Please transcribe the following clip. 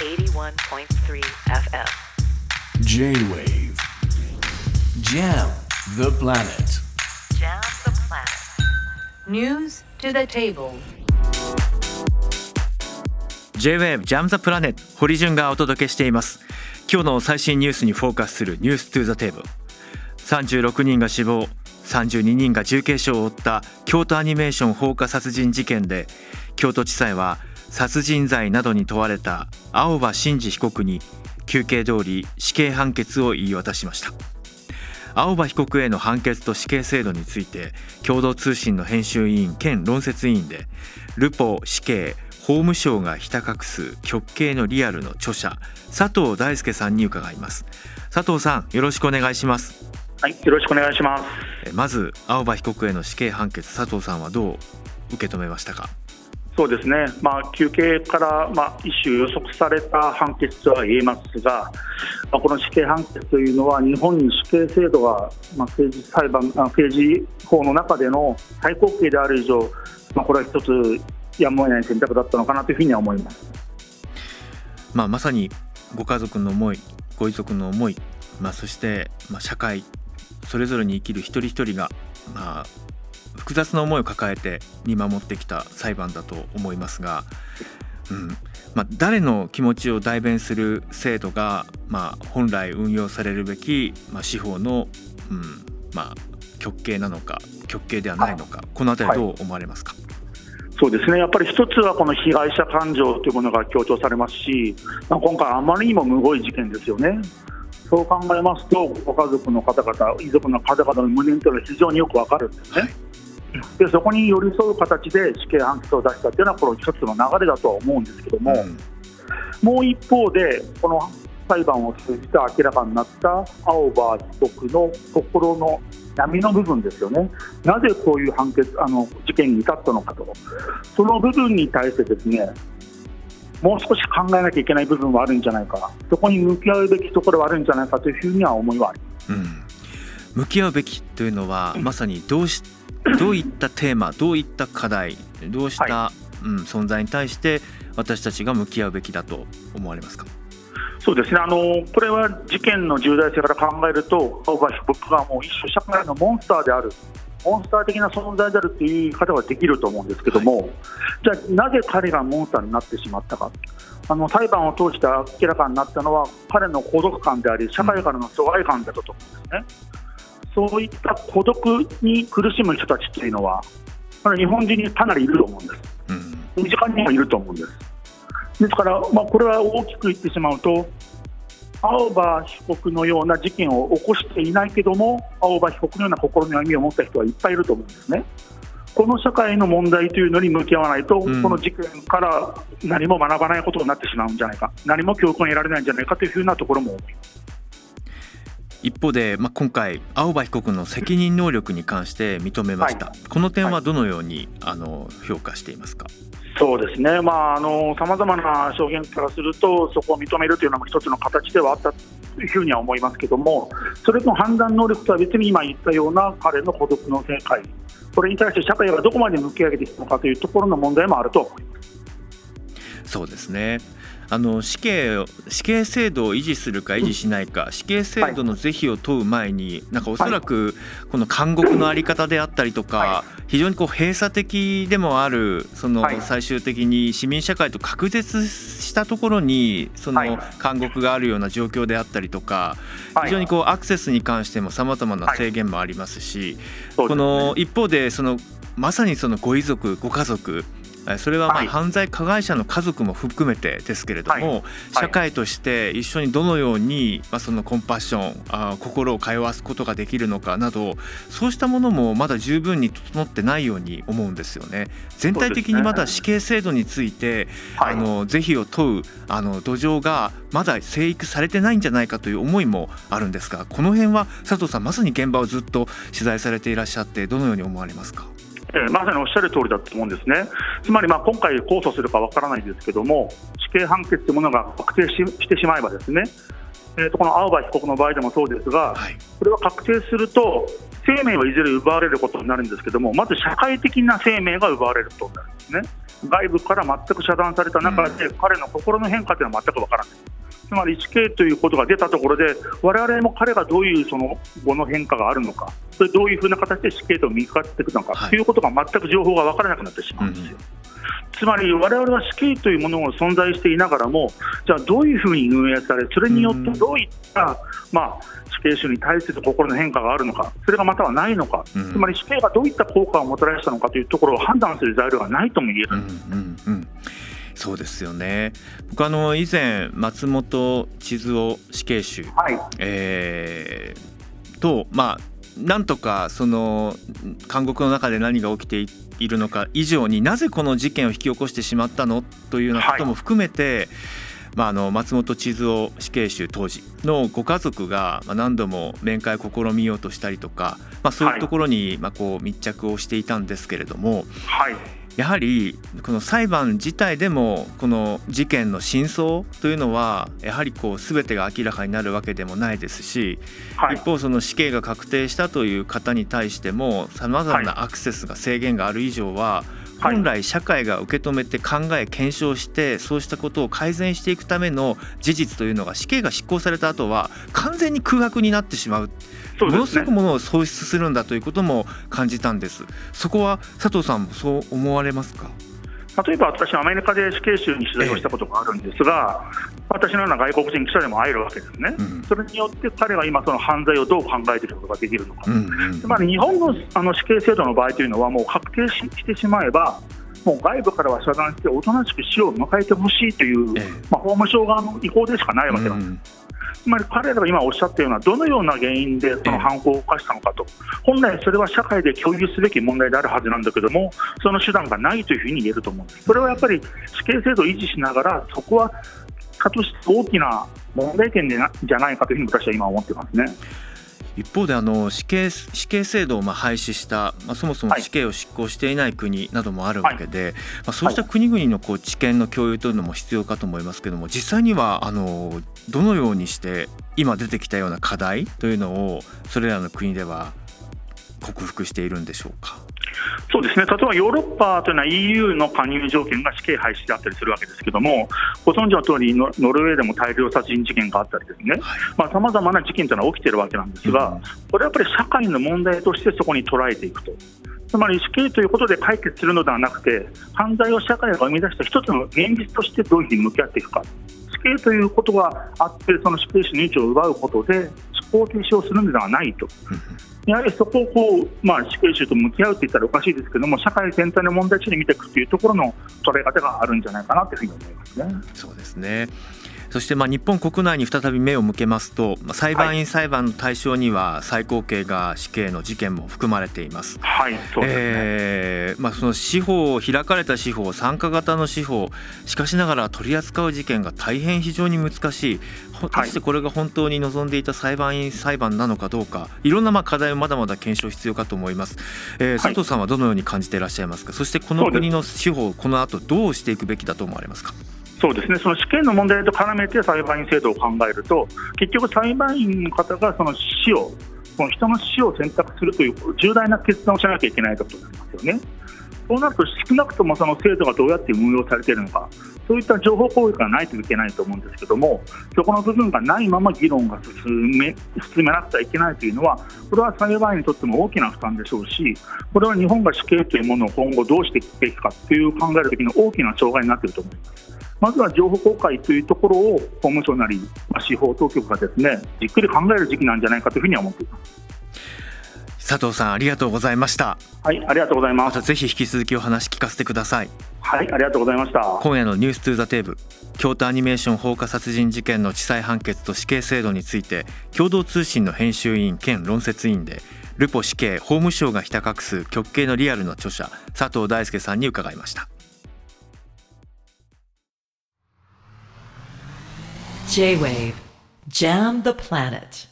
81.3 FM. J-Wave Jam the planet Jam the planet. News to the table. J-WAVE ジャムザプラネット堀潤がお届けしています今日の最新ニュースにフォーカスするニューストゥザテーブル36人が死亡32人が重軽傷を負った京都アニメーション放火殺人事件で京都地裁は殺人罪などに問われた青葉真司被告に求刑通り死刑判決を言い渡しました。青葉被告への判決と死刑制度について共同通信の編集委員兼論説委員でルポ死刑法務省がひた隠す極刑のリアルの著者佐藤大輔さんに伺います。佐藤さんよろしくお願いします。はい、よろしくお願いします。えまず青葉被告への死刑判決佐藤さんはどう受け止めましたか？そうですね、まあ、求刑から、まあ、一種予測された判決とは言えますが、まあ、この死刑判決というのは、日本に死刑制度が、まあ、政治裁判あ政治法の中での最高刑である以上、まあ、これは一つやむを得ない選択だったのかなというふうには思います。まあ、まさにご家族の思いご遺族の思い、まあ、そして、まあ、社会それぞれに生きる一人一人が、まあ、複雑な思いを抱えて見守ってきた裁判だと思いますが、うん。まあ、誰の気持ちを代弁する制度が、まあ、本来運用されるべき、まあ、司法の、うん。まあ、極刑なのか極刑ではないのかこの辺りどう思われますか、そうですね。やっぱり一つはこの被害者感情というものが強調されますし、まあ、今回、あまりにもむごい事件ですよね。そう考えますと、ご家族の方々、遺族の方々の無念というのは非常によくわかるんですね。でそこに寄り添う形で死刑判決を出したというのは、この一つの流れだとは思うんですけども、うん。もう一方で、この裁判を通じて明らかになった青葉被告の心の闇の部分ですよね、なぜこういう判決あの事件に至ったのかと、その部分に対してですね、もう少し考えなきゃいけない部分はあるんじゃないか、そこに向き合うべきところはあるんじゃないかというふうには思いはあります。うん、向き合うべきというのはまさにどうしどういったテーマどういった課題どうした、うん、存在に対して私たちが向き合うべきだと思われますか？そうですね。あのこれは事件の重大性から考えると、青葉被告がもう一種社会のモンスターである、モンスター的な存在であるという言い方はできると思うんですけども、じゃあ、なぜ彼がモンスターになってしまったか、あの裁判を通して明らかになったのは、彼の孤独感であり、社会からの疎外感だったと思うんですね。そういった孤独に苦しむ人たちというのは、日本人にかなりいると思うんです。うん身近にもいると思うんです。ですから、まあ、これは大きく言ってしまうと、青葉被告のような事件を起こしていないけども、青葉被告のような心の闇を持った人はいっぱいいると思うんですね。この社会の問題というのに向き合わないと、うんこの事件から何も学ばないことになってしまうんじゃないか、何も教訓を得られないんじゃないかというふうなところも思います。一方で、まあ、今回青葉被告の責任能力に関して認めました、この点はどのようにあの評価していますか、そうですね、まあ、あのさまざまな証言からすると、そこを認めるというのも一つの形ではあったというふうには思いますけども、それの判断能力とは別に今言ったような彼の孤独の正解、これに対して社会がどこまで向き上げてきたのかというところの問題もあると思います。そうですねあの死刑を死刑制度を維持するか維持しないか、死刑制度の是非を問う前になんかおそらくこの監獄のあり方であったりとか、は非常にこう閉鎖的でもあるそのはい。最終的に市民社会と隔絶したところにそはい。の監獄があるような状況であったりとかはい。非常にこうアクセスに関してもさまざまな制限もありますしこの一方でそのまさにそのご遺族ご家族えそれはまあはい。犯罪加害者の家族も含めてですけれども、はい。社会として一緒にどのように、まあ、そのコンパッションあー心を通わすことができるのかなどそうしたものもまだ十分に整ってないように思うんですよね。全体的にまだ死刑制度について、はい。あの是非を問うあの土壌がまだ生育されてないんじゃないかという思いもあるんですがこの辺は佐藤さんまさに現場をずっと取材されていらっしゃってどのように思われますか？えーまさにおっしゃる通りだと思うんですね、つまりまあ今回、控訴するかわからないですけども、死刑判決というものが確定ししてしまえば、ですね、えーとこの青葉被告の場合でもそうですが、はいこれは確定すると、生命はいずれ奪われることになるんですけども、まず社会的な生命が奪われることになるんですね。外部から全く遮断された中で、彼の心の変化というのは全くわからない。つまり死刑ということが出たところで、我々も彼がどういうその後の変化があるのか、それどういうふうな形で死刑と見かかっていくのか、はい。ということが全く情報が分からなくなってしまうんですよ。つまり、我々は死刑というものが存在していながらも、じゃあどういうふうに運営され、それによってどういった、まあ、死刑囚に対する心の変化があるのか、それがまたはないのか、うん。つまり死刑がどういった効果をもたらしたのかというところを判断する材料がないとも言える。うんうんうんそうですよね。僕あの以前松本千鶴死刑囚、はい、えーとまあなんとかその監獄の中で何が起きているのか以上になぜこの事件を引き起こしてしまったのというようなことも含めて、まあ、あの松本千鶴死刑囚当時のご家族がまあ何度も面会を試みようとしたりとか、まあ、そういうところにまあこう密着をしていたんですけれども、はい、やはりこの裁判自体でもこの事件の真相というのはやはりこう全てが明らかになるわけでもないですし、はい。一、方その死刑が確定したという方に対してもさまざまなアクセスが制限がある以上ははい本来社会が受け止めて考え検証してそうしたことを改善していくための事実というのが死刑が執行された後は完全に空白になってしまう。ね。ものすごく。ものを喪失するんだということも感じたんです。そこは佐藤さんもそう思われますか？例えば私、アメリカで死刑囚に取材をしたことがあるんですが、私のような外国人記者でも会えるわけですね、うん。それによって彼が今、その犯罪をどう考えていることができるのか、うんうんつまり日本のあの死刑制度の場合というのは、もう確定ししてしまえば、もう外部からは遮断して、おとなしく死を迎えてほしいという、ええ。まあ、法務省側の意向でしかないわけなんです。うんつまり彼らが今おっしゃったような、どのような原因でその犯行を犯したのかと、本来それは社会で共有すべき問題であるはずなんだけども、その手段がないというふうに言えると思うんです。それはやっぱり死刑制度を維持しながら、そこはかとして大きな問題点じゃないかというふうに私は今思ってますね。一方であの死刑死刑制度をまあ廃止した、まあ、そもそもはい死刑を執行していない国などもあるわけで、まあ、そうした国々のこう知見の共有というのも必要かと思いますけども実際にはあのどのようにして今出てきたような課題というのをそれらの国では克服しているんでしょうか？そうですね例えばヨーロッパというのは EU の加入条件が死刑廃止であったりするわけですけども、ご存知の通りノ、ノルウェーでも大量殺人事件があったりですね、さまざ、まな事件というのは起きているわけなんですが、うんこれはやっぱり社会の問題としてそこに捉えていくと。つまり死刑ということで解決するのではなくて、犯罪を社会が生み出した一つの現実としてどういうふうに向き合っていくか。死刑ということがあって、その死刑囚の命を奪うことで、思考停止をするのではないと。やはりそこをこう、まあ、死刑囚と向き合うって言ったらおかしいですけども、社会全体の問題地に見ていくというところの捉え方があるんじゃないかなというふうに思いますね。そうですねそしてまあ日本国内に再び目を向けますと、まあ、裁判員裁判の対象には最高刑が死刑の事件も含まれています。はい、そうですね。えーまあ、その司法開かれた司法参加型の司法しかしながら取り扱う事件が大変非常に難しい。果たしてこれが本当に望んでいた裁判員裁判なのかどうか。いろんなまあ課題をまだまだ検証必要かと思います、えー佐藤さんはどのように感じていらっしゃいますか？そしてこの国の司法この後どうしていくべきだと思われますか？そうですね、その死刑の問題と絡めて裁判員制度を考えると、結局、裁判員の方がその死を、その人の死を選択するという重大な決断をしなきゃいけないということになりますよね。そうなると、少なくともその制度がどうやって運用されているのか、そういった情報公開がないといけないと思うんですけども、そこの部分がないまま議論が進め進めなくてはいけないというのは、これは裁判員にとっても大きな負担でしょうし、これは日本が死刑というものを今後どうしていくべきかという考えるときの大きな障害になっていると思います。まずは情報公開というところを法務省なり、まあ司法当局がですねじっくり考える時期なんじゃないかというふうには思っています。佐藤さんありがとうございましたはい、ありがとうございま。ますたぜひ引き続きお話聞かせてくださいはい、ありがとうございました。今夜のニュース2ザテーブ京都アニメーション放火殺人事件の地裁判決と死刑制度について共同通信の編集委員兼論説委員でルポ死刑法務省がひた隠す極刑のリアルの著者佐藤大輔さんに伺いました J-Wave Jam the Planet